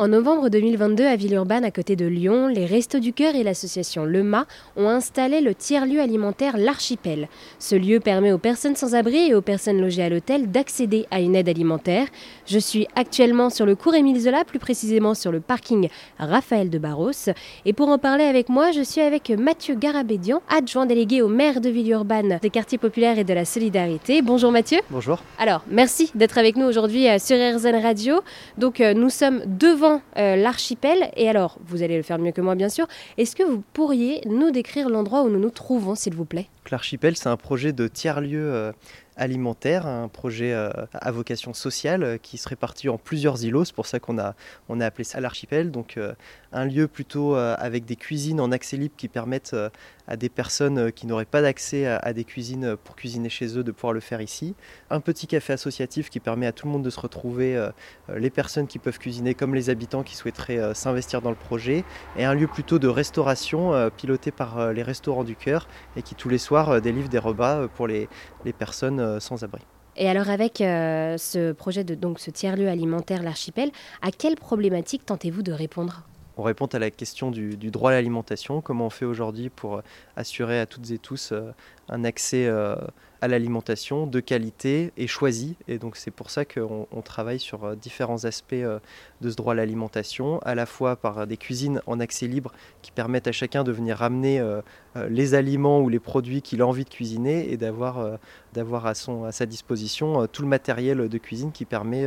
En novembre 2022, à Villeurbanne, à côté de Lyon, les Restos du Cœur et l'association Le Mât ont installé le tiers-lieu alimentaire L'Archipel. Ce lieu permet aux personnes sans abri et aux personnes logées à l'hôtel d'accéder à une aide alimentaire. Je suis actuellement sur le cours Émile Zola, plus précisément sur le parking Raphaël de Barros. Et pour en parler avec moi, je suis avec Mathieu Garabédian, adjoint délégué au maire de Villeurbanne, des quartiers populaires et de la solidarité. Bonjour Mathieu. Bonjour. Alors, merci d'être avec nous aujourd'hui euh, sur RZN Radio. Donc, euh, nous sommes devant euh, l'archipel. Et alors, vous allez le faire mieux que moi, bien sûr. Est-ce que vous pourriez nous décrire l'endroit où nous nous trouvons, s'il vous plaît? L'archipel, c'est un projet de tiers-lieu euh, alimentaire, un projet euh, à vocation sociale qui se répartit en plusieurs îlots. C'est pour ça qu'on a, on a appelé ça l'archipel. Donc, un lieu plutôt avec des cuisines en accès libre qui permettent à des personnes qui n'auraient pas d'accès à, des cuisines pour cuisiner chez eux de pouvoir le faire ici. Un petit café associatif qui permet à tout le monde de se retrouver, les personnes qui peuvent cuisiner comme les habitants qui souhaiteraient s'investir dans le projet. Et un lieu plutôt de restauration piloté par les restaurants du cœur et qui tous les soirs euh, des livres, des repas euh, pour les, personnes euh, sans abri. Et alors avec ce projet de donc ce tiers-lieu alimentaire l'archipel, à quelle problématique tentez-vous de répondre? On répond à la question du, droit à l'alimentation, comment on fait aujourd'hui pour assurer à toutes et tous un accès à l'alimentation de qualité et choisi. Et donc c'est pour ça qu'on travaille sur euh, différents aspects euh, de ce droit à l'alimentation, à la fois par des cuisines en accès libre qui permettent à chacun de venir ramener euh, les aliments ou les produits qu'il a envie de cuisiner et d'avoir à, à sa disposition tout le matériel de cuisine qui permet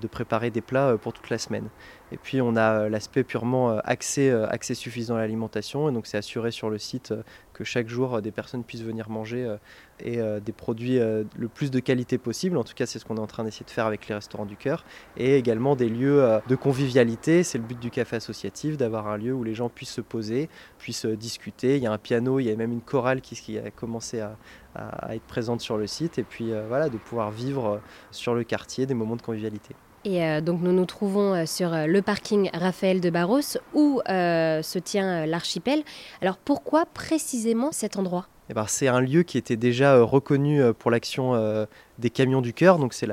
de préparer des plats pour toute la semaine. Et puis on a l'aspect purement accès, accès suffisant à l'alimentation, et donc c'est assuré sur le site que chaque jour des personnes puissent venir manger et des produits le plus de qualité possible. En tout cas, c'est ce qu'on est en train d'essayer de faire avec les restaurants du cœur, et également des lieux de convivialité. C'est le but du café associatif, d'avoir un lieu où les gens puissent se poser, puissent discuter. Il y a un piano, il y a même une chorale qui, a commencé à, être présente sur le site, et puis voilà, de pouvoir vivre sur le quartier des moments de convivialité. Et euh, donc nous nous trouvons euh, sur euh, le parking Raphaël de Barros où se tient l'archipel. Alors pourquoi précisément cet endroit? Eh ben, C'est un lieu qui était déjà reconnu pour l'action des camions du cœur, donc c'est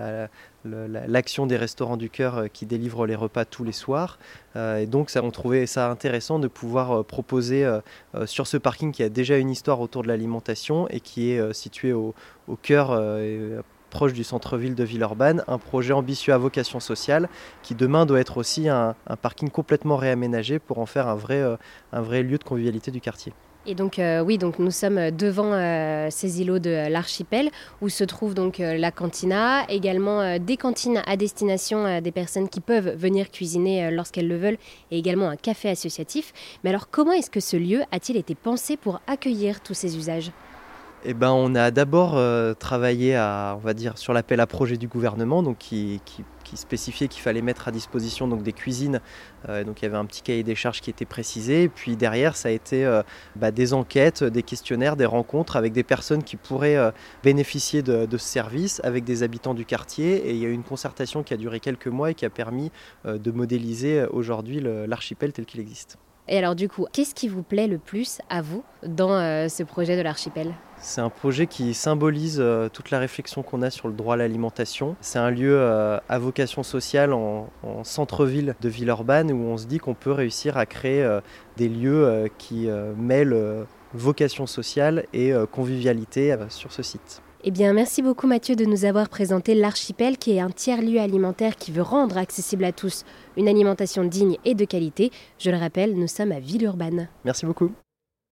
l'action des restaurants du cœur qui délivrent les repas tous les soirs. et donc ça, on trouvait ça intéressant de pouvoir proposer sur ce parking qui a déjà une histoire autour de l'alimentation et qui est situé au cœur proche du centre-ville de Villeurbanne, un projet ambitieux à vocation sociale qui demain doit être aussi un, parking complètement réaménagé pour en faire un vrai, euh, un vrai lieu de convivialité du quartier. Et donc euh, oui, donc nous sommes devant euh, ces îlots de l'archipel où se trouve donc la cantina, également des cantines à destination des personnes qui peuvent venir cuisiner lorsqu'elles le veulent, et également un café associatif. Mais alors comment est-ce que ce lieu a-t-il été pensé pour accueillir tous ces usages? Eh ben, on a d'abord euh, travaillé à, va dire, sur l'appel à projet du gouvernement, qui, spécifiait qu'il fallait mettre à disposition des cuisines. Euh, donc il y avait un petit cahier des charges qui était précisé. Et puis derrière, ça a été euh, bah, des enquêtes, des questionnaires, des rencontres avec des personnes qui pourraient bénéficier de, ce service, avec des habitants du quartier. Et il y a eu une concertation qui a duré quelques mois et qui a permis de modéliser aujourd'hui l'archipel tel qu'il existe. Et alors du coup, qu'est-ce qui vous plaît le plus à vous dans euh, ce projet de l'archipel? C'est un projet qui symbolise euh, toute la réflexion qu'on a sur le droit à l'alimentation. C'est un lieu euh, à vocation sociale en, centre-ville de Villeurbanne où on se dit qu'on peut réussir à créer des lieux qui mêlent vocation sociale et convivialité sur ce site. Eh bien, merci beaucoup Mathieu de nous avoir présenté l'archipel qui est un tiers-lieu alimentaire qui veut rendre accessible à tous une alimentation digne et de qualité. Je le rappelle, nous sommes à Villeurbanne. Merci beaucoup.